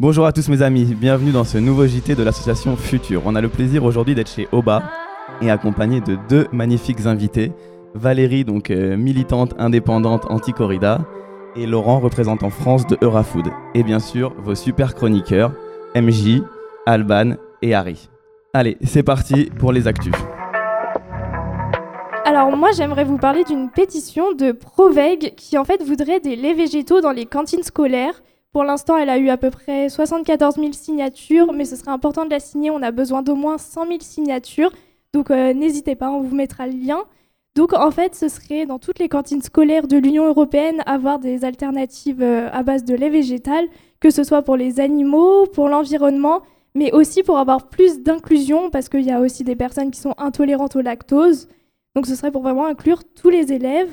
Bonjour à tous mes amis, bienvenue dans ce nouveau JT de l'association Future. On a le plaisir aujourd'hui d'être chez Oba et accompagné de deux magnifiques invités. Valérie, donc euh, militante indépendante anti-corrida, et Laurent, représentant France de Eurafood. Et bien sûr, vos super chroniqueurs, MJ, Alban et Harry. Allez, c'est parti pour les actus. Alors moi j'aimerais vous parler d'une pétition de Proveg qui en fait voudrait des laits végétaux dans les cantines scolaires. Pour l'instant elle a eu à peu près 74 000 signatures mais ce serait important de la signer, on a besoin d'au moins 100 000 signatures. Donc euh, n'hésitez pas, on vous mettra le lien. Donc en fait ce serait dans toutes les cantines scolaires de l'Union européenne avoir des alternatives euh, à base de lait végétal, que ce soit pour les animaux, pour l'environnement, mais aussi pour avoir plus d'inclusion parce qu'il y a aussi des personnes qui sont intolérantes au lactose. Donc ce serait pour vraiment inclure tous les élèves.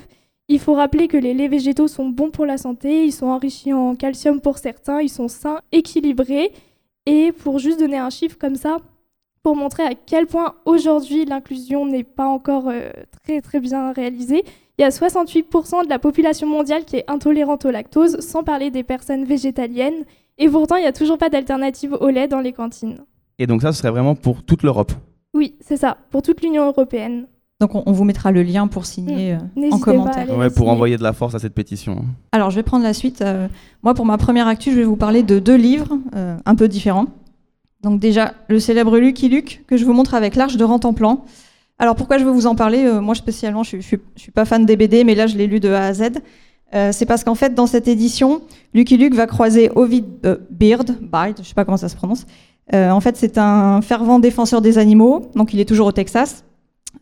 Il faut rappeler que les laits végétaux sont bons pour la santé, ils sont enrichis en calcium pour certains, ils sont sains, équilibrés. Et pour juste donner un chiffre comme ça, pour montrer à quel point aujourd'hui l'inclusion n'est pas encore euh, très très bien réalisée, il y a 68% de la population mondiale qui est intolérante au lactose, sans parler des personnes végétaliennes. Et pourtant, il n'y a toujours pas d'alternative au lait dans les cantines. Et donc ça, ce serait vraiment pour toute l'Europe? Oui, c'est ça, pour toute l'Union européenne. Donc on, vous mettra le lien pour signer mmh. euh, en commentaire. Ouais, pour envoyer de la force à cette pétition. Alors je vais prendre la suite. Euh, moi pour ma première actu, je vais vous parler de deux livres euh, un peu différents. Donc déjà le célèbre Lucky Luke que je vous montre avec l'Arche de Rantanplan. Alors pourquoi je veux vous en parler Moi spécialement, je, ne suis, pas fan des BD, mais là je l'ai lu de A à Z. c'est parce qu'en fait, dans cette édition, Lucky Luke va croiser Ovid Beard, Beard, je sais pas comment ça se prononce. en fait, c'est un fervent défenseur des animaux, donc il est toujours au Texas.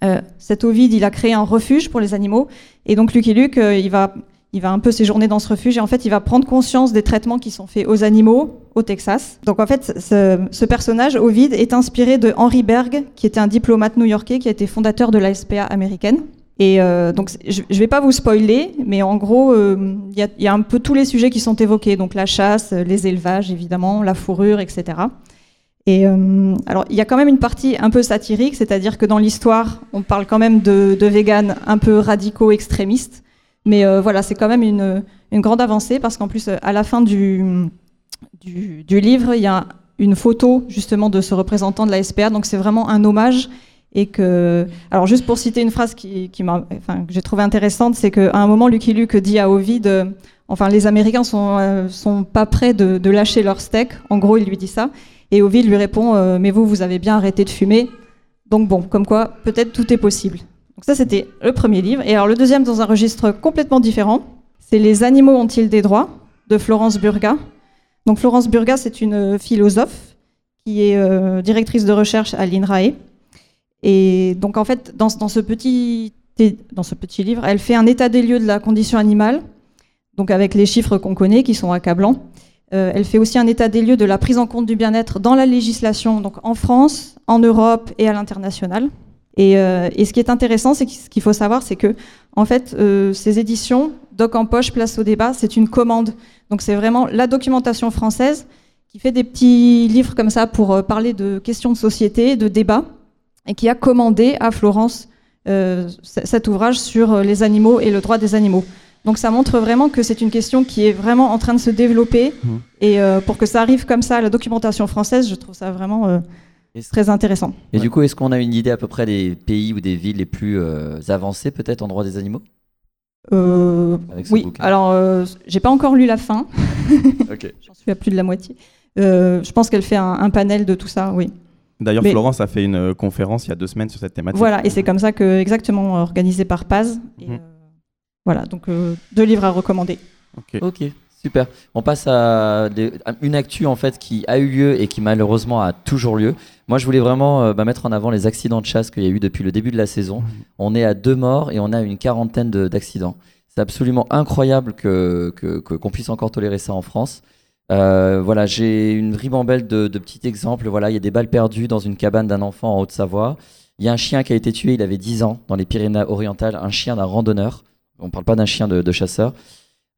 Euh, cet Ovid, il a créé un refuge pour les animaux. Et donc Lucky Luke, euh, il, va, il va un peu séjourner dans ce refuge. Et en fait, il va prendre conscience des traitements qui sont faits aux animaux au Texas. Donc en fait, ce, personnage, Ovid, est inspiré de Henry Berg, qui était un diplomate new-yorkais, qui a été fondateur de la SPA américaine. Et euh, donc, je ne vais pas vous spoiler, mais en gros, il y, y, a un peu tous les sujets qui sont évoqués. Donc la chasse, les élevages, évidemment, la fourrure, etc. Et euh, alors, il y a quand même une partie un peu satirique, c'est-à-dire que dans l'histoire, on parle quand même de, de un peu radicaux, extrémistes. Mais euh, voilà, c'est quand même une, grande avancée parce qu'en plus, à la fin du, livre, il y a une photo justement de ce représentant de la SPA. Donc, c'est vraiment un hommage. Et que, alors juste pour citer une phrase que j'ai trouvé intéressante, c'est qu'à un moment, Lucky Luke dit à Ovid, euh, enfin, les Américains sont, euh, sont pas prêts de lâcher leur steak. En gros, il lui dit ça. Et Ovid lui répond euh, Mais vous, vous avez bien arrêté de fumer. Donc bon, comme quoi, peut-être tout est possible. Donc ça, c'était le premier livre. Et alors le deuxième, dans un registre complètement différent, c'est Les animaux ont-ils des droits de Florence Burga. Donc Florence Burga, c'est une philosophe qui est euh, directrice de recherche à l'INRAE. Et donc en fait, dans, ce petit, dans ce petit livre, elle fait un état des lieux de la condition animale, donc avec les chiffres qu'on connaît, qui sont accablants. Euh, elle fait aussi un état des lieux de la prise en compte du bien-être dans la législation, donc en France, en Europe et à l'international. Et, euh, ce qui est intéressant, c'est ce qu'il faut savoir, c'est que en fait, euh, ces éditions, Doc en poche, place au débat, c'est une commande. Donc c'est vraiment la documentation française qui fait des petits livres comme ça pour parler de questions de société, de débat, et qui a commandé à Florence cet ouvrage sur les animaux et le droit des animaux. Donc ça montre vraiment que c'est une question qui est vraiment en train de se développer. Mmh. Et euh, pour que ça arrive comme ça à la documentation française, je trouve ça vraiment euh, très intéressant. Et du coup, est-ce qu'on a une idée à peu près des pays ou des villes les plus euh, avancées peut-être en droit des animaux? Oui, alors j'ai pas encore lu la fin. J'en suis à plus de la moitié. je pense qu'elle fait un, panel de tout ça, oui. D'ailleurs, Florence a fait une conférence il y a deux semaines sur cette thématique. Voilà, et c'est comme ça que, exactement, organisé par Paz. Mmh. Voilà, donc euh, deux livres à recommander. Ok, super. On passe à, une actu en fait qui a eu lieu et qui malheureusement a toujours lieu. Moi, je voulais vraiment euh, bah, mettre en avant les accidents de chasse qu'il y a eu depuis le début de la saison. Mhm. On est à deux morts et on a une quarantaine d'accidents. C'est absolument incroyable que qu'on puisse encore tolérer ça en France. Euh, voilà, j'ai une ribambelle de, de, petits exemples. Voilà, il y a des balles perdues dans une cabane d'un enfant en Haute-Savoie. Il y a un chien qui a été tué, il avait 10 ans, dans les Pyrénées-Orientales, un chien d'un randonneur. On parle pas d'un chien de, chasseur.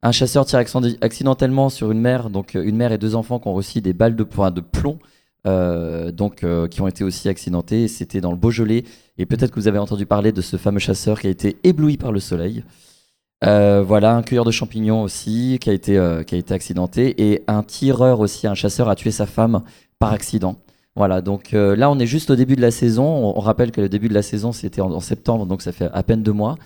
Un chasseur tire accidentellement sur une mère, donc euh, une mère et deux enfants qui ont reçu des balles de, de plomb, euh, donc euh, qui ont été aussi accidentés. C'était dans le Beaujolais. Et peut-être que vous avez entendu parler de ce fameux chasseur qui a été ébloui par le soleil. Voilà, un cueilleur de champignons aussi qui a été, qui a été accidenté et un tireur aussi, un chasseur a tué sa femme par accident. Voilà, donc là on est juste au début de la saison. On, rappelle que le début de la saison c'était en septembre, donc ça fait à peine deux mois.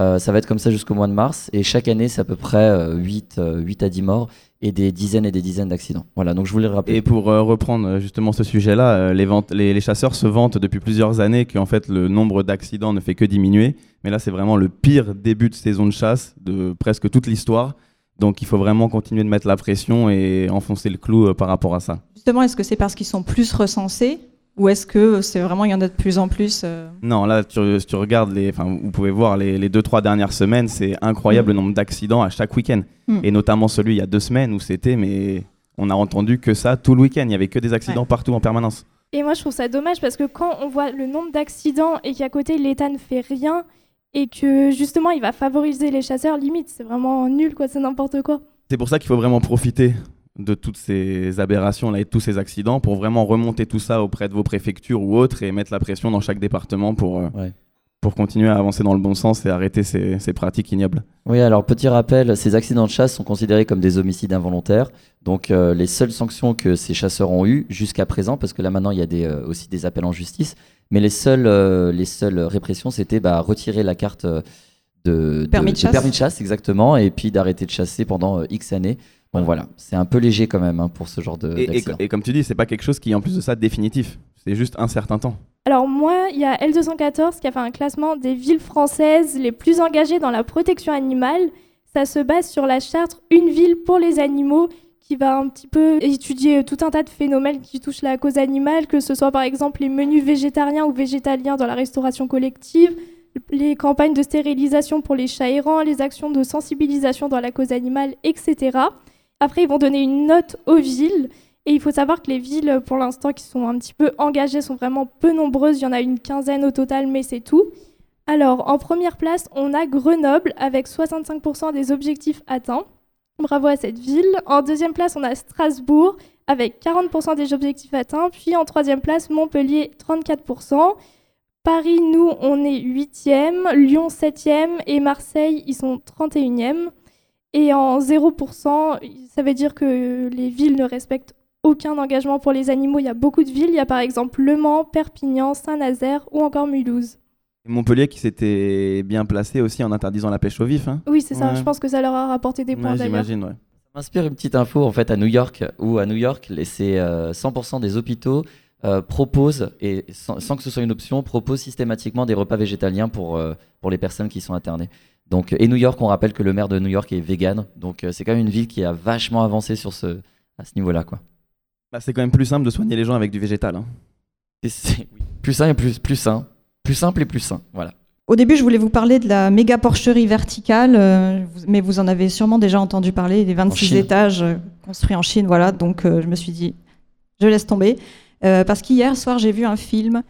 Euh, ça va être comme ça jusqu'au mois de mars et chaque année c'est à peu près euh, 8, euh, 8 à 10 morts et des dizaines et des dizaines d'accidents. Voilà, donc je voulais le rappeler. Et pour euh, reprendre justement ce sujet-là, euh, les, les, les chasseurs se vantent depuis plusieurs années qu'en fait le nombre d'accidents ne fait que diminuer. Mais là, c'est vraiment le pire début de saison de chasse de presque toute l'histoire. Donc il faut vraiment continuer de mettre la pression et enfoncer le clou euh, par rapport à ça. Justement, est-ce que c'est parce qu'ils sont plus recensés ou est-ce que c'est vraiment il y en a de plus en plus euh, Non, là, tu, si tu regardes, les, enfin, vous pouvez voir les, les deux, trois dernières semaines, c'est incroyable le nombre d'accidents à chaque week-end. Mm. Et notamment celui il y a deux semaines où c'était, mais on a entendu que ça tout le week-end. Il y avait que des accidents partout en permanence. Et moi, je trouve ça dommage parce que quand on voit le nombre d'accidents et qu'à côté, l'État ne fait rien et que justement, il va favoriser les chasseurs, limite, c'est vraiment nul, quoi, c'est n'importe quoi. C'est pour ça qu'il faut vraiment profiter de toutes ces aberrations là et de tous ces accidents pour vraiment remonter tout ça auprès de vos préfectures ou autres et mettre la pression dans chaque département pour, euh, Ouais. pour continuer à avancer dans le bon sens et arrêter ces, ces pratiques ignobles. Oui, alors petit rappel, ces accidents de chasse sont considérés comme des homicides involontaires. Donc euh, les seules sanctions que ces chasseurs ont eues jusqu'à présent, parce que là maintenant il y a des, euh, aussi des appels en justice, mais les seules, euh, les seules répressions c'était bah, retirer la carte euh, de, de- Permis de chasse. permis de chasse exactement, et puis d'arrêter de chasser pendant euh, X années. Donc voilà, c'est un peu léger quand même hein, pour ce genre de Et, et- et comme tu dis, c'est pas quelque chose qui est en plus de ça définitif. C'est juste un certain temps. Alors moi, il y a L214 qui a fait un classement des villes françaises les plus engagées dans la protection animale. Ça se base sur la charte Une ville pour les animaux qui va un petit peu étudier tout un tas de phénomènes qui touchent la cause animale, que ce soit par exemple les menus végétariens ou végétaliens dans la restauration collective, les campagnes de stérilisation pour les chats errants, les actions de sensibilisation dans la cause animale, etc. Après, ils vont donner une note aux villes. Et il faut savoir que les villes, pour l'instant, qui sont un petit peu engagées, sont vraiment peu nombreuses. Il y en a une quinzaine au total, mais c'est tout. Alors, en première place, on a Grenoble avec 65% des objectifs atteints. Bravo à cette ville. En deuxième place, on a Strasbourg avec 40% des objectifs atteints. Puis en troisième place, Montpellier, 34%. Paris, nous, on est 8e. Lyon, 7e. Et Marseille, ils sont 31e. Et en 0%, ça veut dire que les villes ne respectent aucun engagement pour les animaux. Il y a beaucoup de villes. Il y a par exemple Le Mans, Perpignan, Saint-Nazaire ou encore Mulhouse. Et Montpellier qui s'était bien placé aussi en interdisant la pêche au vif. Hein. Oui, c'est ça. Ouais. Je pense que ça leur a rapporté des points Ouais, d'ailleurs. J'imagine, ouais. Ça m'inspire une petite info en fait à New York, où à New York, les- c'est euh, 100% des hôpitaux euh, proposent, et sans, sans que ce soit une option, proposent systématiquement des repas végétaliens pour, euh, pour les personnes qui sont internées. Donc, et New York, on rappelle que le maire de New York est vegan, donc euh, c'est quand même une ville qui a vachement avancé sur ce, à ce niveau-là. quoi. Bah, c'est quand même plus simple de soigner les gens avec du végétal. hein. Et c'est- oui, plus sain et plus, plus sain. Plus simple et plus sain. Voilà. Au début, je voulais vous parler de la méga porcherie verticale, euh, mais vous en avez sûrement déjà entendu parler, les 26 Chine. étages euh, construits en Chine, voilà. Donc, euh, je me suis dit, je laisse tomber. Euh, parce qu'hier soir, j'ai vu un film,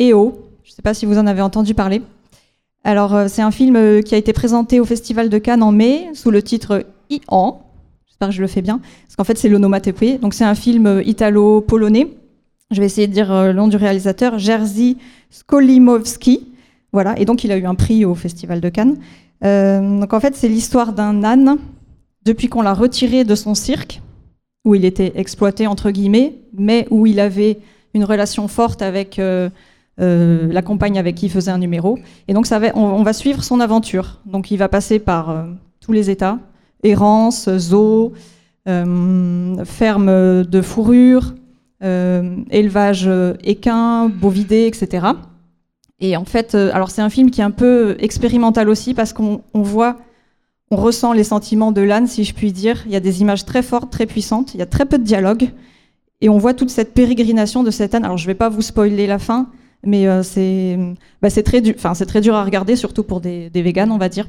EO. Je ne sais pas si vous en avez entendu parler. Alors, euh, c'est un film euh, qui a été présenté au Festival de Cannes en mai, sous le titre Ian. J'espère que je le fais bien. Parce qu'en fait, c'est l'onomatopée. Donc, c'est un film euh, italo-polonais. Je vais essayer de dire le nom du réalisateur, Jerzy Skolimowski. Voilà, et donc il a eu un prix au Festival de Cannes. Donc en fait, c'est l'histoire d'un âne depuis qu'on l'a retiré de son cirque, où il était exploité entre guillemets, mais où il avait une relation forte avec euh, la compagne avec qui il faisait un numéro. Et donc on, va suivre son aventure. Donc il va passer par euh, tous les états errance, zoo, euh, ferme de fourrure, élevage équin, bovidé, etc. Et en fait, alors c'est un film qui est un peu expérimental aussi parce qu'on on voit, on ressent les sentiments de l'âne, si je puis dire. Il y a des images très fortes, très puissantes. Il y a très peu de dialogue. Et on voit toute cette pérégrination de cet âne. Alors je vais pas vous spoiler la fin, mais euh, c'est bah, c'est très, très dur à regarder, surtout pour des, des véganes, on va dire.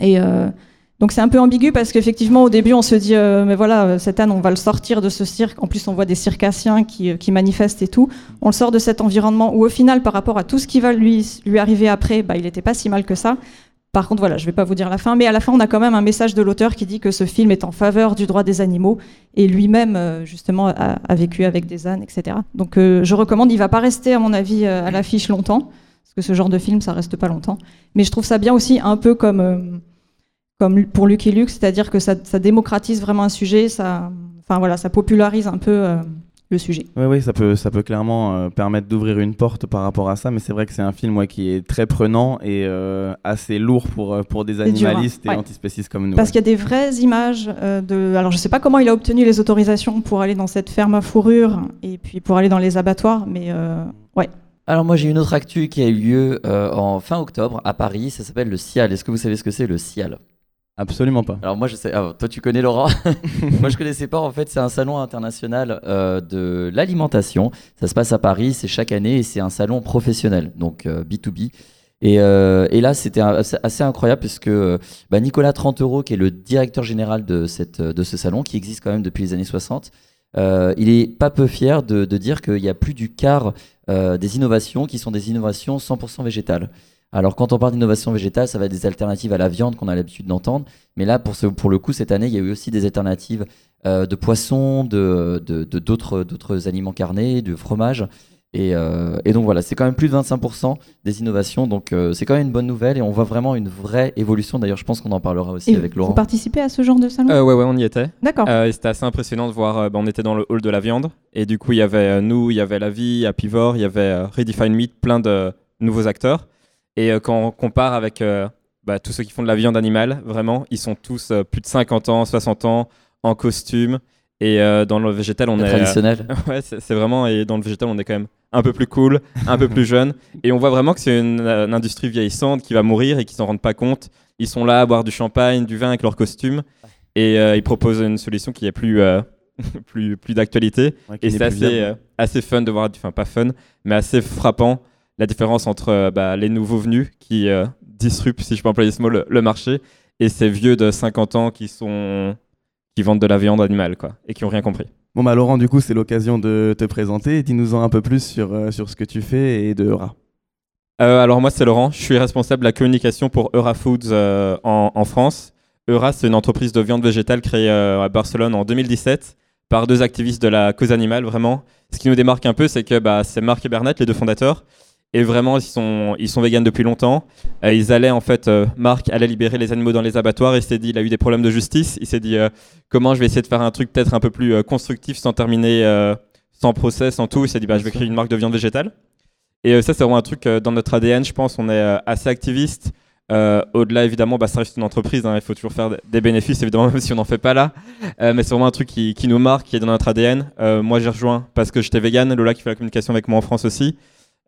Et euh, donc c'est un peu ambigu parce qu'effectivement au début on se dit euh, mais voilà cet âne on va le sortir de ce cirque. En plus on voit des circassiens qui, qui manifestent et tout. On le sort de cet environnement où au final par rapport à tout ce qui va lui, lui arriver après, bah, il n'était pas si mal que ça. Par contre voilà je vais pas vous dire la fin, mais à la fin on a quand même un message de l'auteur qui dit que ce film est en faveur du droit des animaux et lui-même euh, justement a, vécu avec des ânes etc. Donc euh, je recommande. Il va pas rester à mon avis euh, à l'affiche longtemps parce que ce genre de film ça reste pas longtemps. Mais je trouve ça bien aussi un peu comme comme pour Lucky Luke, c'est-à-dire que ça, démocratise vraiment un sujet, ça, enfin voilà, ça popularise un peu le sujet. Oui, oui, ça peut, ça peut clairement euh, permettre d'ouvrir une porte par rapport à ça, mais c'est vrai que c'est un film ouais, qui est très prenant et euh, assez lourd pour, euh, pour des dur, hein. animalistes et Ouais. antispécistes comme nous. Parce ouais. qu'il y a des vraies images euh, de. Alors je sais pas comment il a obtenu les autorisations pour aller dans cette ferme à fourrure et puis pour aller dans les abattoirs, mais euh, ouais. Alors moi j'ai une autre actu qui a eu lieu euh, en fin octobre à Paris, ça s'appelle le CIAL. Est-ce que vous savez ce que c'est le CIAL Absolument pas. Alors moi je sais, ah, toi tu connais Laurent Moi je connaissais pas en fait, c'est un salon international euh, de l'alimentation. Ça se passe à Paris, c'est chaque année et c'est un salon professionnel, donc euh, B2B. Et, euh, et là c'était assez, incroyable puisque euh, bah, Nicolas Trentero, qui est le directeur général de, cette, de ce salon, qui existe quand même depuis les années 60, euh, il est pas peu fier de, de dire qu'il y a plus du quart euh, des innovations qui sont des innovations 100% végétales. Alors quand on parle d'innovation végétale, ça va être des alternatives à la viande qu'on a l'habitude d'entendre. Mais là, pour, ce, pour le coup, cette année, il y a eu aussi des alternatives euh, de poissons, de de- de- d'autres d'autres aliments carnés, de fromage. Et, euh, et donc voilà, c'est quand même plus de 25% des innovations. Donc euh, c'est quand même une bonne nouvelle et on voit vraiment une vraie évolution. D'ailleurs, je pense qu'on en parlera aussi Et avec vous Laurent. participez à ce genre de salon? Euh, ouais, ouais, on y était. D'accord. Euh, et c'était assez impressionnant de voir. euh, bah, on était dans le hall de la viande. Et du coup, il y avait euh, nous, il y avait La Vie, Apivore, il y avait euh, Redefine Meat, plein de nouveaux acteurs. Et euh, quand on compare avec euh, bah, tous ceux qui font de la viande animale, vraiment, ils sont tous euh, plus de 50 ans, 60 ans, en costume. Et euh, dans le végétal, on Le est. traditionnel. Ouais, c'est vraiment. Et dans le végétal, on est quand même un peu plus cool, un peu plus jeune. Et on voit vraiment que c'est une, une industrie vieillissante qui va mourir et qui s'en rendent pas compte. Ils sont là à boire du champagne, du vin avec leur costume. Et euh, ils proposent une solution qui est plus, plus, plus d'actualité. Ouais, Et c'est assez, assez fun de voir, enfin pas fun, mais assez frappant la différence entre euh, bah, les nouveaux venus qui euh, disruptent, si je peux employer ce mot, le, le marché, et ces vieux de 50 ans qui sont qui vendent de la viande animale quoi, et qui ont rien compris. Bon bah Laurent, du coup, c'est l'occasion de te présenter. Dis-nous-en un peu plus sur, euh, sur ce que tu fais et de Eura. Euh, alors moi c'est Laurent, je suis responsable de la communication pour Eura Foods euh, en, en France. Eura c'est une entreprise de viande végétale créée euh, à Barcelone en 2017 par deux activistes de la cause animale vraiment. Ce qui nous démarque un peu c'est que bah, c'est Marc et Bernat les deux fondateurs et vraiment ils sont, ils sont véganes depuis longtemps. Euh, ils allaient en fait, euh, Marc allait libérer les animaux dans les abattoirs il s'est dit il a eu des problèmes de justice. Il s'est dit euh, comment je vais essayer de faire un truc peut-être un peu plus constructif sans terminer, sans procès, sans tout. Il s'est dit bah, je vais créer une marque de viande végétale. Et ça, c'est vraiment un truc dans notre ADN, je pense. On est assez activiste. Au-delà, évidemment, bah, ça reste une entreprise. hein, il faut toujours faire des bénéfices, évidemment, même si on n'en fait pas là. Mais c'est vraiment un truc qui, qui nous marque, qui est dans notre ADN. Moi, j'ai rejoint parce que j'étais vegan. Lola qui fait la communication avec moi en France aussi.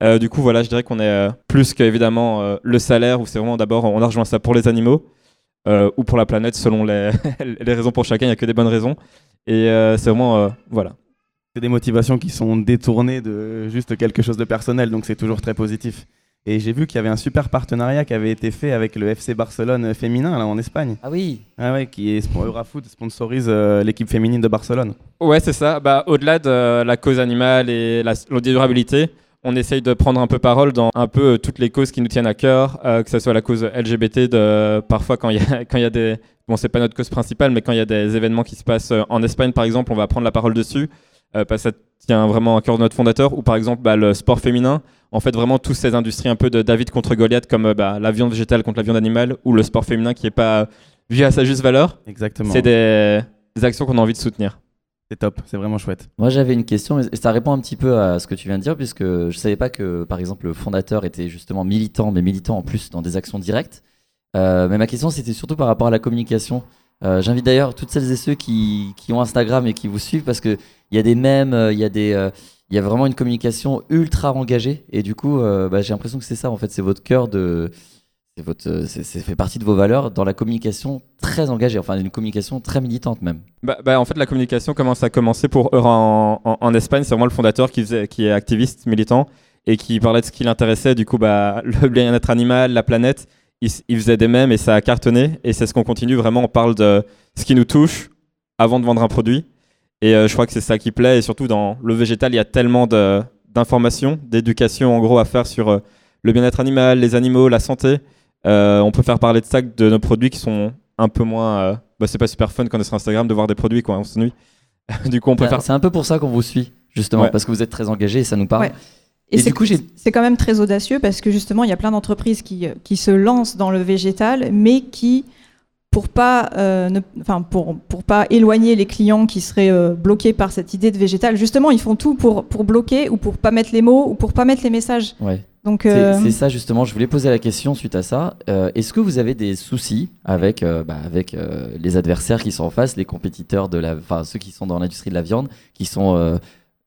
Euh, du coup, voilà, je dirais qu'on est euh, plus qu'évidemment euh, le salaire, où c'est vraiment d'abord, on a rejoint ça pour les animaux euh, ou pour la planète, selon les, les raisons pour chacun. Il n'y a que des bonnes raisons. Et euh, c'est vraiment, euh, voilà. C'est des motivations qui sont détournées de juste quelque chose de personnel, donc c'est toujours très positif. Et j'ai vu qu'il y avait un super partenariat qui avait été fait avec le FC Barcelone féminin là en Espagne. Ah oui, Ah ouais, qui est Eurafood sponsorise euh, l'équipe féminine de Barcelone. Ouais, c'est ça. Bah, au-delà de la cause animale et la, la durabilité, on essaye de prendre un peu parole dans un peu euh, toutes les causes qui nous tiennent à cœur, euh, que ce soit la cause LGBT, de, parfois quand il y y a des... Bon, c'est pas notre cause principale, mais quand il y a des événements qui se passent euh, en Espagne, par exemple, on va prendre la parole dessus, euh, parce que ça tient vraiment à cœur de notre fondateur, ou par exemple bah, le sport féminin. En fait, vraiment, toutes ces industries un peu de David contre Goliath, comme bah, la viande végétale contre la viande animale, ou le sport féminin qui est pas vu à sa juste valeur, Exactement. c'est des, des actions qu'on a envie de soutenir. C'est top, c'est vraiment chouette. Moi, j'avais une question, et ça répond un petit peu à ce que tu viens de dire, puisque je savais pas que, par exemple, le fondateur était justement militant, mais militant en plus dans des actions directes. Euh, mais ma question, c'était surtout par rapport à la communication. Euh, J'invite d'ailleurs toutes celles et ceux qui, qui ont Instagram et qui vous suivent, parce qu'il y a des mèmes, euh, il y a y a vraiment une communication ultra engagée et du coup bah, j'ai l'impression que c'est ça en fait c'est votre cœur de euh, c'est fait partie de vos valeurs dans la communication très engagée enfin une communication très militante même Bah, bah, en fait, la communication commence à commencer pour Eura en, Espagne. C'est vraiment le fondateur qui, faisait, qui est activiste, militant, et qui parlait de ce qui l'intéressait. Du coup, bah, le bien-être animal, la planète. Il, faisait des mèmes et ça a cartonné. Et c'est ce qu'on continue vraiment. On parle de ce qui nous touche avant de vendre un produit. Et euh, je crois que c'est ça qui plaît. Et surtout, dans le végétal, il y a tellement d'informations, d'éducation en gros à faire sur euh, le bien-être animal, les animaux, la santé. Euh, on peut faire parler de ça que de nos produits qui sont un peu moins. euh, bah, c'est pas super fun quand on est sur Instagram de voir des produits, quoi. On s'ennuie. du coup, on préfère. c'est un peu pour ça qu'on vous suit justement Ouais. parce que vous êtes très engagé et ça nous parle Ouais. Et c'est- du coup, c'est quand même très audacieux parce que justement, il y a plein d'entreprises qui, qui se lancent dans le végétal, mais qui pour pas, euh, ne- enfin pour pour pas éloigner les clients qui seraient euh, bloqués par cette idée de végétal. Justement, ils font tout pour pour bloquer ou pour pas mettre les mots ou pour pas mettre les messages. Ouais. Donc euh, c'est ça justement, je voulais poser la question suite à ça. Euh, Est-ce que vous avez des soucis avec, euh, bah, avec euh, les adversaires qui sont en face, les compétiteurs, de la, enfin ceux qui sont dans l'industrie de la viande, qui sont euh,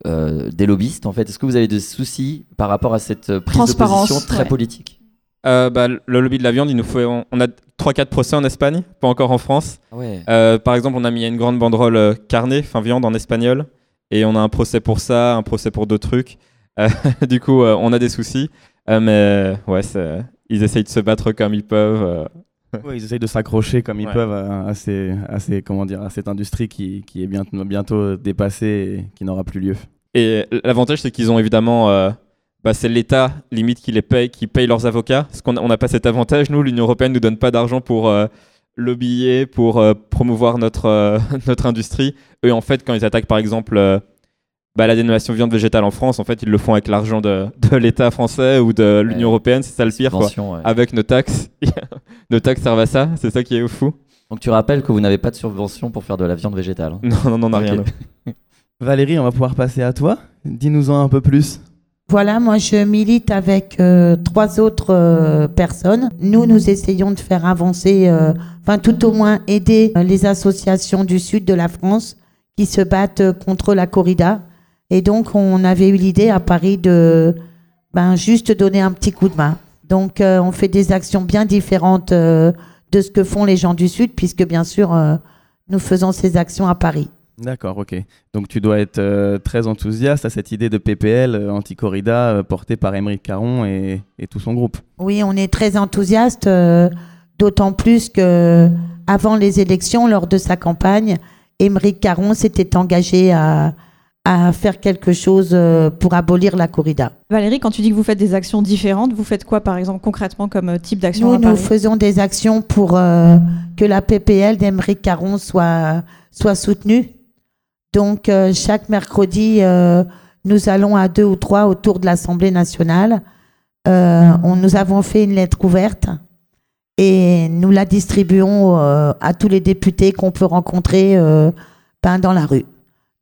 euh, des lobbyistes en fait? Est-ce que vous avez des soucis par rapport à cette prise de position très ouais. politique? Euh, bah, le lobby de la viande, il nous faut, on, on a 3-4 procès en Espagne, pas encore en France. Ah Ouais. Euh, par exemple, on a mis une grande banderole carnet, enfin viande en espagnol, et on a un procès pour ça, un procès pour d'autres trucs. Euh, du coup, euh, on a des soucis, euh, mais ouais, ils essayent de se battre comme ils peuvent. euh. Ouais, ils essayent de s'accrocher comme ils Ouais. peuvent à, à ces, à ces- comment dire, à cette industrie qui, qui est bientôt, bientôt dépassée et qui n'aura plus lieu. Et l'avantage, c'est qu'ils ont évidemment, euh, bah, c'est l'État limite qui les paye, qui paye leurs avocats. Parce qu'on n'a on n'a pas cet avantage. Nous, l'Union européenne nous donne pas d'argent pour euh, lobbyer, pour euh, promouvoir notre notre industrie. Eux, en fait, quand ils attaquent, par exemple, bah, la dénomination viande végétale en France, en fait, ils le font avec l'argent de, de l'État français ou de l'Union Ouais. européenne. C'est ça le pire, quoi. Ouais. Avec nos taxes, nos taxes servent à ça. C'est ça qui est fou. Donc tu rappelles que vous n'avez pas de subvention pour faire de la viande végétale. hein Non, non, on n'a Ok. rien. nous. Valérie, on va pouvoir passer à toi. Dis-nous-en un peu plus. Voilà, moi je milite avec euh, trois autres euh, personnes. Nous, nous essayons de faire avancer, euh, enfin tout au moins aider euh, les associations du sud de la France qui se battent euh, contre la corrida. Et donc, on avait eu l'idée à Paris de ben, juste donner un petit coup de main. Donc, euh, on fait des actions bien différentes euh, de ce que font les gens du sud, puisque bien sûr, euh, nous faisons ces actions à Paris. D'accord, ok. Donc tu dois être euh, très enthousiaste à cette idée de PPL euh, anti-corrida euh, portée par Émeric Caron et, et tout son groupe. Oui, on est très enthousiaste, d'autant plus que avant les élections, lors de sa campagne, Émeric Caron s'était engagé à, à faire quelque chose euh, pour abolir la corrida. Valérie, quand tu dis que vous faites des actions différentes, vous faites quoi par exemple concrètement comme euh, type d'action Nous, faisons des actions pour euh, que la PPL d'Émeric Caron soit, soit soutenue. Donc, euh, chaque mercredi, euh, nous allons à deux ou trois autour de l'Assemblée nationale. On, nous avons fait une lettre ouverte et nous la distribuons à tous les députés qu'on peut rencontrer ben, dans la rue.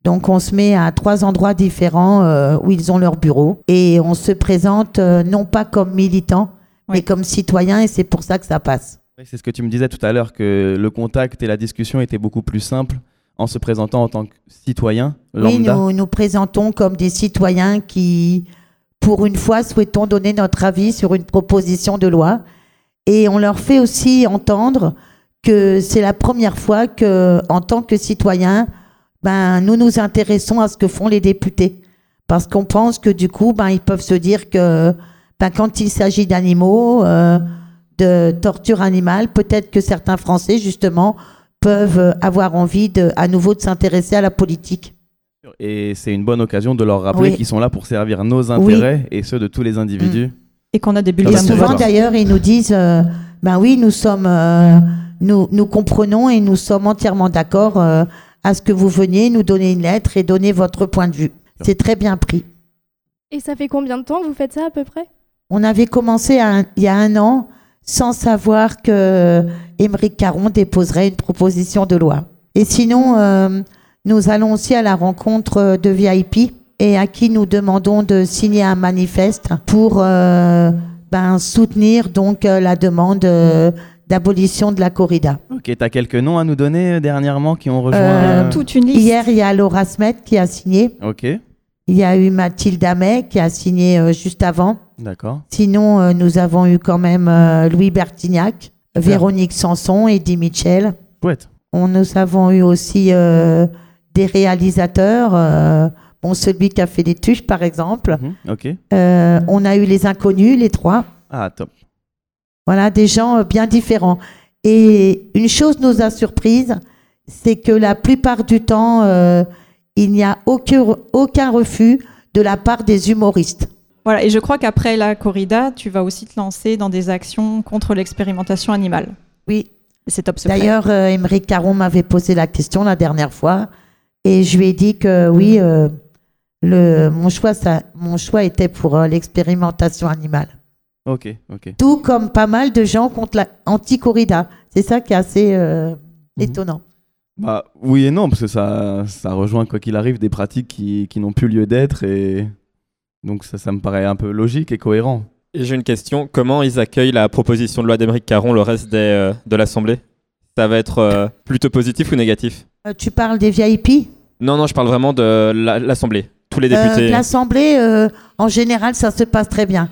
Donc, on se met à trois endroits différents euh, où ils ont leur bureau et on se présente euh, non pas comme militants, mais Oui. comme citoyens et c'est pour ça que ça passe. Oui, C'est ce que tu me disais tout à l'heure, que le contact et la discussion étaient beaucoup plus simples en se présentant en tant que citoyen Oui, nous nous présentons comme des citoyens qui, pour une fois, souhaitons donner notre avis sur une proposition de loi. Et on leur fait aussi entendre que c'est la première fois que, en tant que citoyens, ben, nous nous intéressons à ce que font les députés. Parce qu'on pense que du coup, ben, ils peuvent se dire que ben, quand il s'agit d'animaux, euh, de torture animale, peut-être que certains Français, justement, peuvent avoir envie de, à nouveau de s'intéresser à la politique. Et c'est une bonne occasion de leur rappeler Oui. qu'ils sont là pour servir nos intérêts et ceux de tous les individus. Et qu'on a des Et bulletins de souvent d'ailleurs, ils nous disent, euh, ben oui, nous sommes, euh, nous, nous comprenons et nous sommes entièrement d'accord euh, à ce que vous veniez nous donner une lettre et donner votre point de vue. C'est très bien pris. Et ça fait combien de temps que vous faites ça à peu près? On avait commencé à un- il y a un an sans savoir que Émeric Caron déposerait une proposition de loi. Et sinon, euh, nous allons aussi à la rencontre de VIP et à qui nous demandons de signer un manifeste pour euh, ben, soutenir donc euh, la demande euh, d'abolition de la corrida. Ok, t'as quelques noms à nous donner euh, dernièrement qui ont rejoint. Euh, euh, Toute une liste. Hier, il y a Laura Smet qui a signé. Ok, Il y a eu Mathilde Amet qui a signé euh, juste avant. d'accord. Sinon, euh, nous avons eu quand même euh, Louis Bertignac, Véronique Sanson, Eddie Mitchell. Chouette. On, nous avons eu aussi euh, des réalisateurs. euh, bon, celui qui a fait les tuches, par exemple. Mhm, Ok. Euh, on a eu les inconnus, les trois. Ah, top. Voilà, des gens euh, bien différents. Et une chose nous a surprise, c'est que la plupart du temps, euh, il n'y a aucun, aucun refus de la part des humoristes. Voilà, et je crois qu'après la corrida, tu vas aussi te lancer dans des actions contre l'expérimentation animale. Oui, c'est top secret. D'ailleurs, euh, Émeric Caron m'avait posé la question la dernière fois et je lui ai dit que oui, euh, le, mon, choix, ça, mon choix était pour euh, l'expérimentation animale. Ok, ok. Tout comme pas mal de gens contre la anti-corrida. C'est ça qui est assez euh, Mhm. étonnant. Bah, oui et non, parce que ça, ça rejoint, quoi qu'il arrive, des pratiques qui, qui n'ont plus lieu d'être. Et donc, ça, ça me paraît un peu logique et cohérent. Et j'ai une question. Comment ils accueillent la proposition de loi d'Émeric Caron, le reste des, euh, de l'Assemblée? Ça va être euh, plutôt positif ou négatif? Euh, tu parles des VIP Non, non, je parle vraiment de la- l'Assemblée. Tous les Euh, députés. L'Assemblée, euh, en général, ça se passe très bien.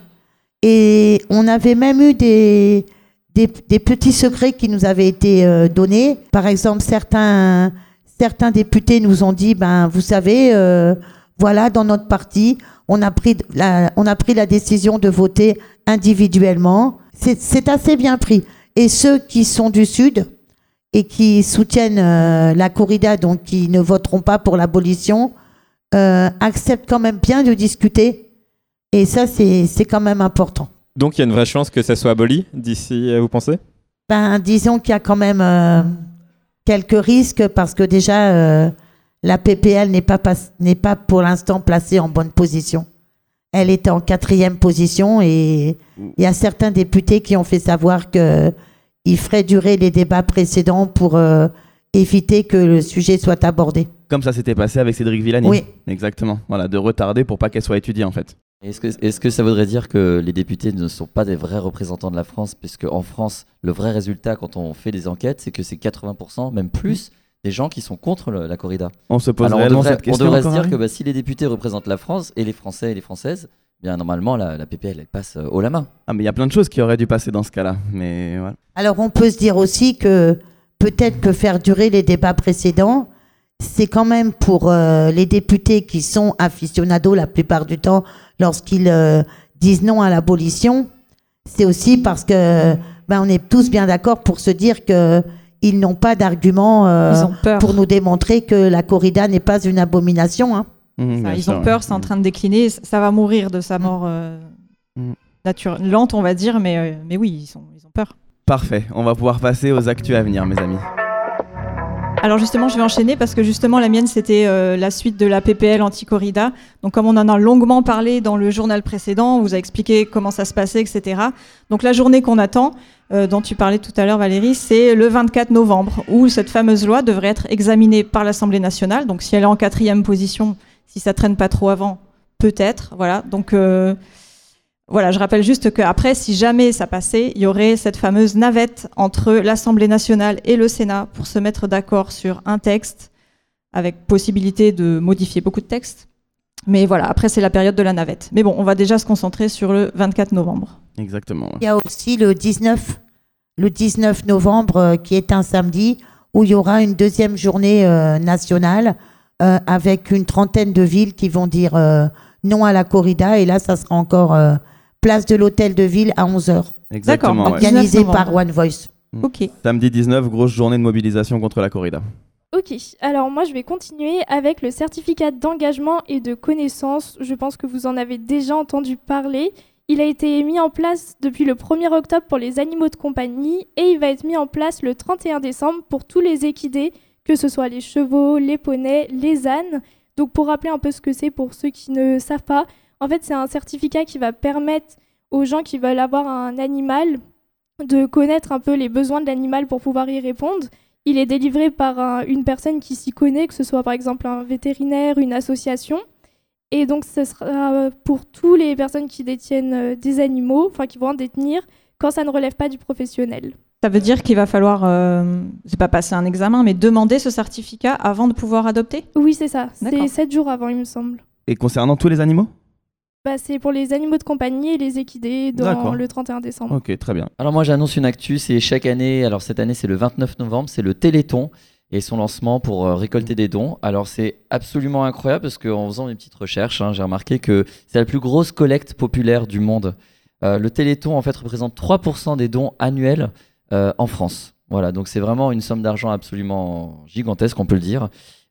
Et on avait même eu des, des, des petits secrets qui nous avaient été euh, donnés. Par exemple, certains, certains députés nous ont dit, ben, vous savez, euh, voilà, dans notre parti, on a pris la, on a pris la décision de voter individuellement. C'est assez bien pris. Et ceux qui sont du Sud et qui soutiennent euh, la corrida, donc qui ne voteront pas pour l'abolition, euh, acceptent quand même bien de discuter. Et ça, c'est c'est quand même important. Donc il y a une vraie chance que ça soit aboli d'ici, euh, vous pensez? Ben, disons qu'il y a quand même euh, quelques risques parce que déjà, euh, la PPL n'est pas, pas, n'est pas pour l'instant placée en bonne position. Elle était en quatrième position et il y a certains députés qui ont fait savoir qu'ils feraient durer les débats précédents pour euh, éviter que le sujet soit abordé. Comme ça s'était passé avec Cédric Villani? Oui. Exactement. Voilà, de retarder pour pas qu'elle soit étudiée, en fait. Est-ce que, ça voudrait dire que les députés ne sont pas des vrais représentants de la France? Puisque en France, le vrai résultat, quand on fait des enquêtes, c'est que c'est 80%, même plus, des gens qui sont contre le- la corrida. On se pose Alors on réellement devrait, cette on question. devrait se dire que bah, si les députés représentent la France et les Français et les Françaises, bien normalement la, la PPL elle passe euh, haut la main. Ah, mais il y a plein de choses qui auraient dû passer dans ce cas-là. Mais voilà. Alors on peut se dire aussi que peut-être que faire durer les débats précédents, c'est quand même pour euh, les députés qui sont aficionados la plupart du temps lorsqu'ils euh, disent non à l'abolition, c'est aussi parce que ben, on est tous bien d'accord pour se dire que ils n'ont pas d'argument euh, pour nous démontrer que la corrida n'est pas une abomination. hein. Ça, bien ils ont ouais. peur, c'est en train de décliner, ça va mourir de sa mort euh, Mm. nature- lente, on va dire, mais, euh, mais oui, ils, sont, ils ont peur. Parfait. On va pouvoir passer aux actus à venir, mes amis. Alors justement, je vais enchaîner parce que justement, la mienne, c'était euh, la suite de la PPL anti-corrida. Donc comme on en a longuement parlé dans le journal précédent, on vous a expliqué comment ça se passait, etc. Donc la journée qu'on attend, euh, dont tu parlais tout à l'heure Valérie, c'est le 24 novembre, où cette fameuse loi devrait être examinée par l'Assemblée nationale. Donc si elle est en quatrième position, si ça traîne pas trop avant, peut-être. Voilà. Donc euh, voilà, je rappelle juste qu'après, si jamais ça passait, il y aurait cette fameuse navette entre l'Assemblée nationale et le Sénat pour se mettre d'accord sur un texte, avec possibilité de modifier beaucoup de textes. Mais voilà, après, c'est la période de la navette. Mais bon, on va déjà se concentrer sur le 24 novembre. Exactement. Il y a aussi le 19, le 19 novembre euh, qui est un samedi où il y aura une deuxième journée euh, nationale euh, avec une trentaine de villes qui vont dire euh, non à la corrida et là ça sera encore euh, place de l'hôtel de ville à 11h Exactement. D'accord. ouais. 19 organisé par One Voice. Mm. Ok. Samedi 19, grosse journée de mobilisation contre la corrida. Ok, alors moi je vais continuer avec le certificat d'engagement et de connaissance. Je pense que vous en avez déjà entendu parler. Il a été mis en place depuis le 1er octobre pour les animaux de compagnie et il va être mis en place le 31 décembre pour tous les équidés, que ce soit les chevaux, les poneys, les ânes. Donc pour rappeler un peu ce que c'est pour ceux qui ne savent pas, en fait c'est un certificat qui va permettre aux gens qui veulent avoir un animal de connaître un peu les besoins de l'animal pour pouvoir y répondre. Il est délivré par un- une personne qui s'y connaît, que ce soit par exemple un vétérinaire, une association. Et donc, ce sera pour toutes les personnes qui détiennent euh, des animaux, enfin qui vont en détenir, quand ça ne relève pas du professionnel. Ça veut dire qu'il va falloir, euh, c'est pas passer un examen, mais demander ce certificat avant de pouvoir adopter? Oui, c'est ça. C'est 7 jours avant, il me semble. Et concernant tous les animaux? Bah, c'est pour les animaux de compagnie et les équidés dans le 31 décembre. Ok, très bien. Alors moi j'annonce une actu, c'est chaque année, alors cette année c'est le 29 novembre, c'est le Téléthon et son lancement pour euh, récolter des dons. Alors c'est absolument incroyable parce qu'en faisant mes petites recherches, hein, j'ai remarqué que c'est la plus grosse collecte populaire du monde. Euh, le Téléthon en fait représente 3% des dons annuels euh, en France. Voilà, donc c'est vraiment une somme d'argent absolument gigantesque, on peut le dire.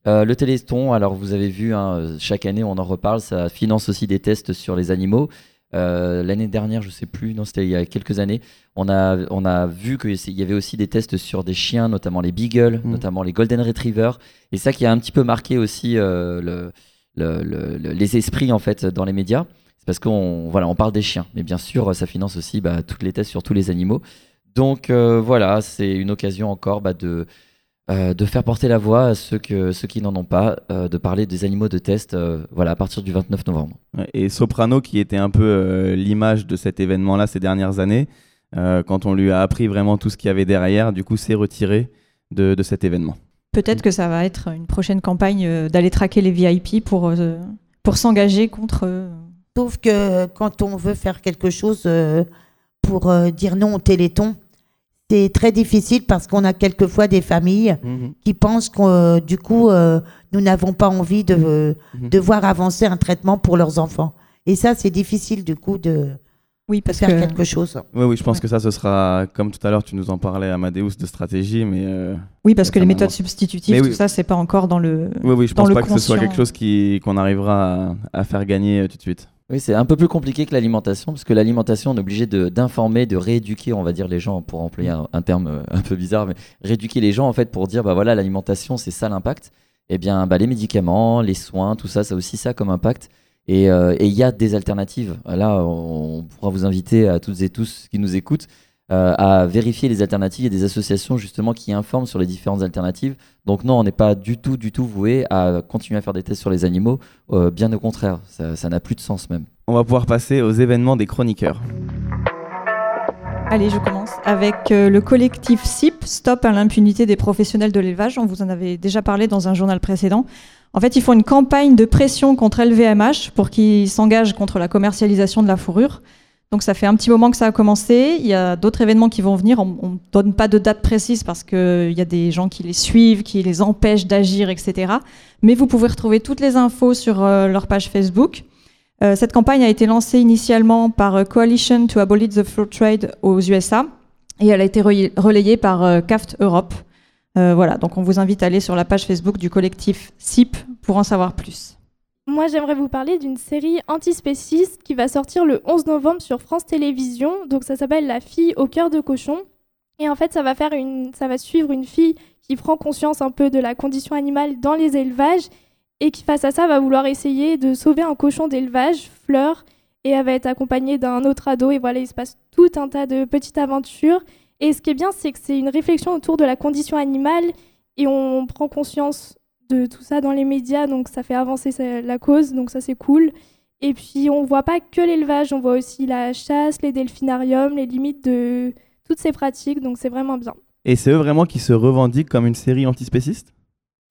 Euh, le Téléthon, alors vous avez vu, hein, chaque année on en reparle, ça finance aussi des tests sur les animaux. Euh, L'année dernière, je sais plus, non, c'était il y a quelques années, on a, on a vu qu'il y avait aussi des tests sur des chiens, notamment les beagles, Mm. notamment les golden retrievers. Et ça qui a un petit peu marqué aussi euh, le, le- le- le- les esprits en fait dans les médias. C'est parce qu'on voilà, on parle des chiens, mais bien sûr, ça finance aussi bah, toutes les tests sur tous les animaux. Donc voilà, c'est une occasion encore bah, de, euh, de faire porter la voix à ceux, que, ceux qui n'en ont pas, euh, de parler des animaux de test euh, voilà, à partir du 29 novembre. Et Soprano, qui était un peu euh, l'image de cet événement-là ces dernières années, euh, quand on lui a appris vraiment tout ce qu'il y avait derrière, du coup, s'est retiré de, de cet événement. Peut-être que ça va être une prochaine campagne euh, d'aller traquer les VIP pour, euh, pour s'engager contre. Sauf que quand on veut faire quelque chose euh, pour euh, dire non au Téléthon, c'est très difficile parce qu'on a quelquefois des familles qui pensent que euh, du coup, euh, nous n'avons pas envie de, Mhm. de voir avancer un traitement pour leurs enfants. Et ça, c'est difficile du coup de Oui, parce faire que. quelque chose. Oui, oui, je pense Ouais. que ça, ce sera, comme tout à l'heure, tu nous en parlais, Amadeus, de stratégie, mais euh, Oui, parce que les méthodes substitutives, Mais tout oui. ça, c'est pas encore dans le. oui, oui, je pense pas que ce soit quelque chose qui, qu'on arrivera à, à faire gagner euh, tout de suite. Oui, c'est un peu plus compliqué que l'alimentation, parce que l'alimentation, on est obligé de- d'informer, de, rééduquer, on va dire, les gens, pour employer un, un terme euh, un peu bizarre, mais rééduquer les gens, en fait, pour dire, bah voilà, l'alimentation, c'est ça l'impact. Eh bien, bah, les médicaments, les soins, tout ça, ça a aussi ça comme impact. Et euh, et il y a des alternatives. Là, on pourra vous inviter à toutes et tous qui nous écoutent euh, à vérifier les alternatives. Il y a des associations, justement, qui informent sur les différentes alternatives. Donc non, on n'est pas du tout, du tout voué à continuer à faire des tests sur les animaux. Euh, bien au contraire, ça ça n'a plus de sens même. On va pouvoir passer aux événements des chroniqueurs. Allez, je commence avec euh, le collectif SIP, Stop à l'impunité des professionnels de l'élevage. On vous en avait déjà parlé dans un journal précédent. En fait, ils font une campagne de pression contre LVMH pour qu'ils s'engagent contre la commercialisation de la fourrure. Donc ça fait un petit moment que ça a commencé. Il y a d'autres événements qui vont venir. On ne donne pas de date précise parce qu'il y a des gens qui les suivent, qui les empêchent d'agir, etc. Mais vous pouvez retrouver toutes les infos sur euh, leur page Facebook. Euh, cette campagne a été lancée initialement par euh, Coalition to Abolish the Fur Trade aux USA et elle a été relayée- par CAFT Europe. Voilà, donc on vous invite à aller sur la page Facebook du collectif SIP pour en savoir plus. Moi, j'aimerais vous parler d'une série antispéciste qui va sortir le 11 novembre sur France Télévisions. Donc, ça s'appelle La fille au cœur de cochon. Et en fait, ça va, faire une... ça va suivre une fille qui prend conscience un peu de la condition animale dans les élevages et qui, face à ça, va vouloir essayer de sauver un cochon d'élevage, Fleur, et elle va être accompagnée d'un autre ado. Et voilà, il se passe tout un tas de petites aventures. Et ce qui est bien, c'est que c'est une réflexion autour de la condition animale et on prend conscience de tout ça dans les médias, donc ça fait avancer la cause, donc ça c'est cool. Et puis on voit pas que l'élevage, on voit aussi la chasse, les delphinariums, les limites de toutes ces pratiques, donc c'est vraiment bien. Et c'est eux vraiment qui se revendiquent comme une série antispéciste?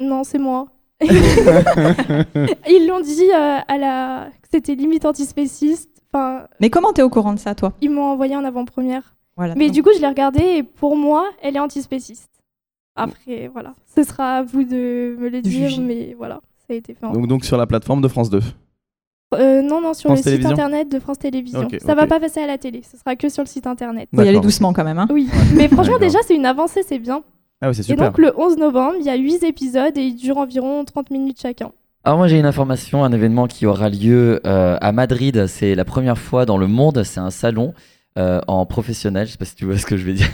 Non, c'est moi. Ils l'ont dit euh, à la... que c'était limite antispéciste. Enfin, Mais comment t'es au courant de ça, toi? ils m'ont envoyé en avant-première. voilà. Mais Donc, du coup, je l'ai regardée et pour moi, elle est antispéciste. Après, voilà. Ce sera à vous de me le dire, juger. mais voilà, ça a été fait. en donc, donc sur la plateforme de France 2. Euh, non, non, sur France le site internet de France Télévisions. Ça ok. va pas passer à la télé, ce sera que sur le site internet. faut y aller doucement quand même. Hein. Oui, mais franchement, déjà, c'est une avancée, c'est bien. Ah oui, c'est Et super. donc, le 11 novembre, il y a 8 épisodes et ils durent environ 30 minutes chacun. Alors moi j'ai une information, un événement qui aura lieu euh, à Madrid. C'est la première fois dans le monde. C'est un salon euh, en professionnel. Je sais pas si tu vois ce que je vais dire.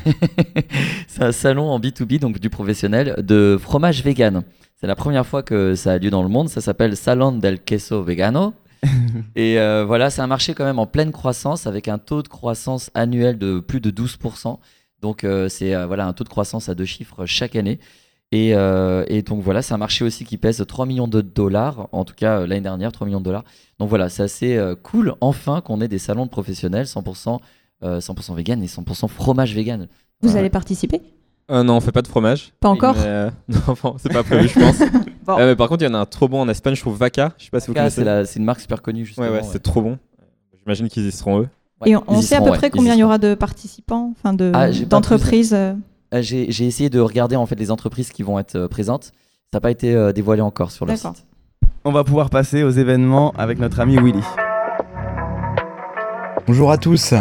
c'est un salon en B2B, donc du professionnel, de fromage vegan. C'est la première fois que ça a lieu dans le monde. Ça s'appelle Salon del Queso Vegano. Et euh, voilà, c'est un marché quand même en pleine croissance avec un taux de croissance annuel de plus de 12%. Donc euh, c'est euh, voilà un taux de croissance à deux chiffres chaque année. Et, et donc voilà, c'est un marché aussi qui pèse 3 millions de dollars, en tout cas l'année dernière 3 millions de dollars. Donc voilà, c'est assez cool enfin qu'on ait des salons de professionnels 100%, euh, 100% vegan et 100% fromage vegan. Vous Ouais. allez participer Euh, non, on fait pas de fromage. Pas encore Mais, euh, Non, bon, c'est pas prévu, je pense. Bon. Euh, mais par contre, il y en a un trop bon en Espagne, je trouve Vaca. Je sais pas si vous Vaca, connaissez. c'est la- c'est une marque super connue justement. Ouais, ouais, ouais. c'est trop bon. J'imagine qu'ils y seront eux. Et on, sait à peu près combien il y aura de participants, enfin de Ah, d'entreprises. euh, Euh, J'ai essayé de regarder en fait les entreprises qui vont être euh, présentes. Ça n'a pas été euh, dévoilé encore sur le D'accord. site. On va pouvoir passer aux événements avec notre ami Willy. Bonjour à tous.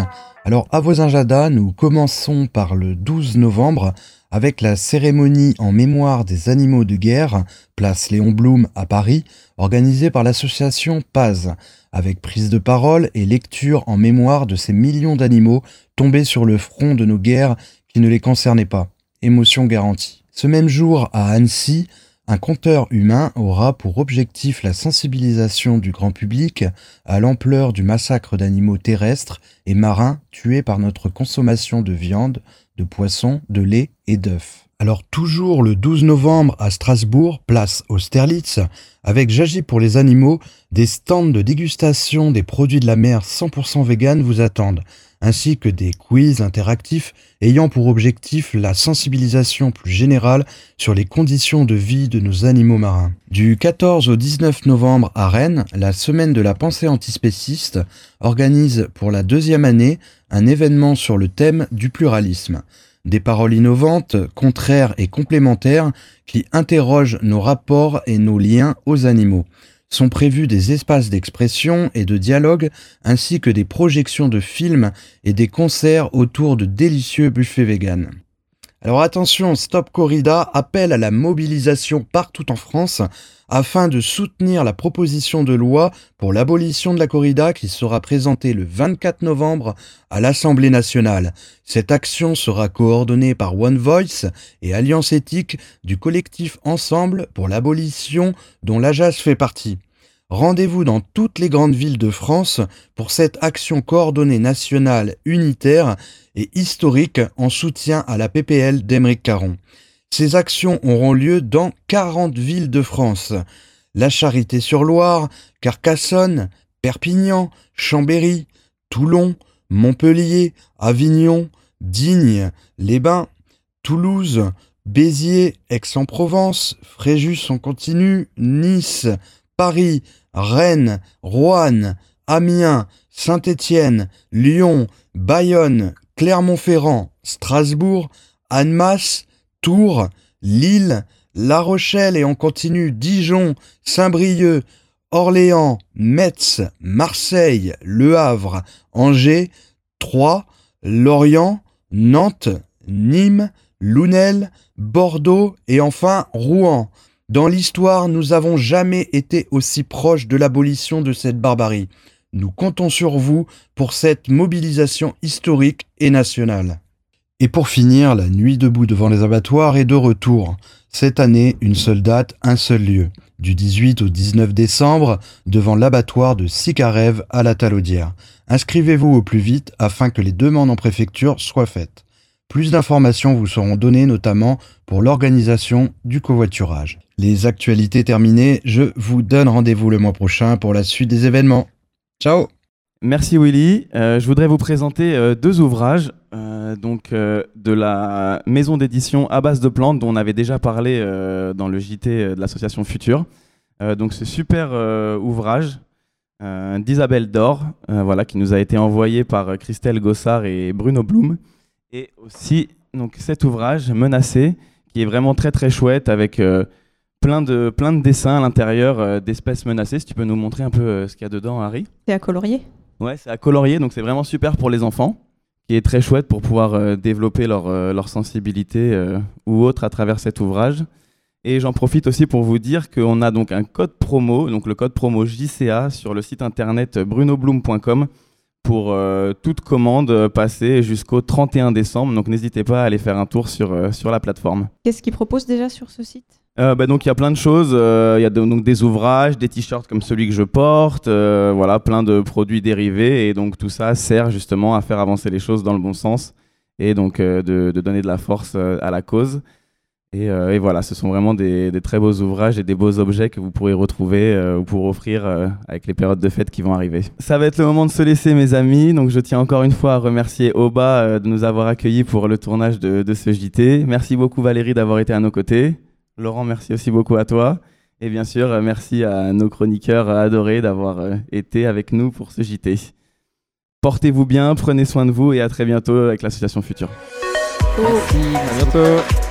Alors à agendas, nous commençons par le 12 novembre avec la cérémonie en mémoire des animaux de guerre, place Léon Blum à Paris, organisée par l'association Paz, avec prise de parole et lecture en mémoire de ces millions d'animaux tombés sur le front de nos guerres qui ne les concernaient pas. Émotion garantie. Ce même jour, à Annecy, un compteur humain aura pour objectif la sensibilisation du grand public à l'ampleur du massacre d'animaux terrestres et marins tués par notre consommation de viande, de poissons, de lait et d'œufs. Alors toujours le 12 novembre à Strasbourg, place Austerlitz, avec Jagi pour les animaux, des stands de dégustation des produits de la mer 100% vegan vous attendent, ainsi que des quiz interactifs ayant pour objectif la sensibilisation plus générale sur les conditions de vie de nos animaux marins. Du 14 au 19 novembre à Rennes, la Semaine de la pensée antispéciste organise pour la deuxième année un événement sur le thème du pluralisme. Des paroles innovantes, contraires et complémentaires qui interrogent nos rapports et nos liens aux animaux. Sont prévus des espaces d'expression et de dialogue ainsi que des projections de films et des concerts autour de délicieux buffets véganes. Alors attention, Stop Corrida appelle à la mobilisation partout en France afin de soutenir la proposition de loi pour l'abolition de la corrida qui sera présentée le 24 novembre à l'Assemblée nationale. Cette action sera coordonnée par One Voice et Alliance éthique du collectif Ensemble pour l'abolition dont l'AJAS fait partie. Rendez-vous dans toutes les grandes villes de France pour cette action coordonnée nationale unitaire historique en soutien à la PPL d'Emeric Caron. Ces actions auront lieu dans 40 villes de France. La Charité-sur-Loire, Carcassonne, Perpignan, Chambéry, Toulon, Montpellier, Avignon, Digne, Les Bains, Toulouse, Béziers, Aix-en-Provence, Fréjus en continu, Nice, Paris, Rennes, Roanne, Amiens, Saint-Étienne, Lyon, Bayonne, Clermont-Ferrand, Strasbourg, Annemasse, Tours, Lille, La Rochelle et on continue Dijon, Saint-Brieuc, Orléans, Metz, Marseille, Le Havre, Angers, Troyes, Lorient, Nantes, Nîmes, Lounel, Bordeaux et enfin Rouen. Dans l'histoire, nous avons jamais été aussi proches de l'abolition de cette barbarie. Nous comptons sur vous pour cette mobilisation historique et nationale. Et pour finir, la nuit debout devant les abattoirs est de retour. Cette année, une seule date, un seul lieu. Du 18 au 19 décembre, devant l'abattoir de Sicarev à la Talaudière. Inscrivez-vous au plus vite afin que les demandes en préfecture soient faites. Plus d'informations vous seront données notamment pour l'organisation du covoiturage. Les actualités terminées, je vous donne rendez-vous le mois prochain pour la suite des événements. Ciao Merci Willy. Euh, je voudrais vous présenter euh, deux ouvrages euh, donc, de la maison d'édition à base de plantes dont on avait déjà parlé dans le JT de l'association Future. donc ce super ouvrage d'Isabelle Dor, voilà, qui nous a été envoyé par Christelle Gossard et Bruno Blum. Et aussi donc, cet ouvrage, Menacé, qui est vraiment très très chouette avec plein de, plein de dessins à l'intérieur d'espèces menacées. Si tu peux nous montrer un peu ce qu'il y a dedans, Harry C'est à colorier Ouais, c'est à colorier, donc c'est vraiment super pour les enfants, qui est très chouette pour pouvoir euh, développer leur, euh, leur sensibilité euh, ou autre à travers cet ouvrage. Et j'en profite aussi pour vous dire qu'on a donc un code promo, donc le code promo JCA sur le site internet brunobloom.com pour toute commande passée jusqu'au 31 décembre. Donc n'hésitez pas à aller faire un tour sur, sur la plateforme. Qu'est-ce qu'ils proposent déjà sur ce site? Euh, bah, donc il y a plein de choses. Euh, il y a donc des ouvrages, des t-shirts comme celui que je porte, euh, voilà, plein de produits dérivés et donc tout ça sert justement à faire avancer les choses dans le bon sens et donc de, donner de la force à la cause. Et, voilà, ce sont vraiment des, très beaux ouvrages et des beaux objets que vous pourrez retrouver ou pour offrir avec les périodes de fête qui vont arriver. Ça va être le moment de se laisser, mes amis. Donc, je tiens encore une fois à remercier Oba de nous avoir accueillis pour le tournage de, de ce JT. Merci beaucoup, Valérie, d'avoir été à nos côtés. Laurent, merci aussi beaucoup à toi. Et bien sûr, euh, merci à nos chroniqueurs adorés d'avoir euh, été avec nous pour ce JT. Portez-vous bien, prenez soin de vous et à très bientôt avec l'association Future. Merci, bientôt.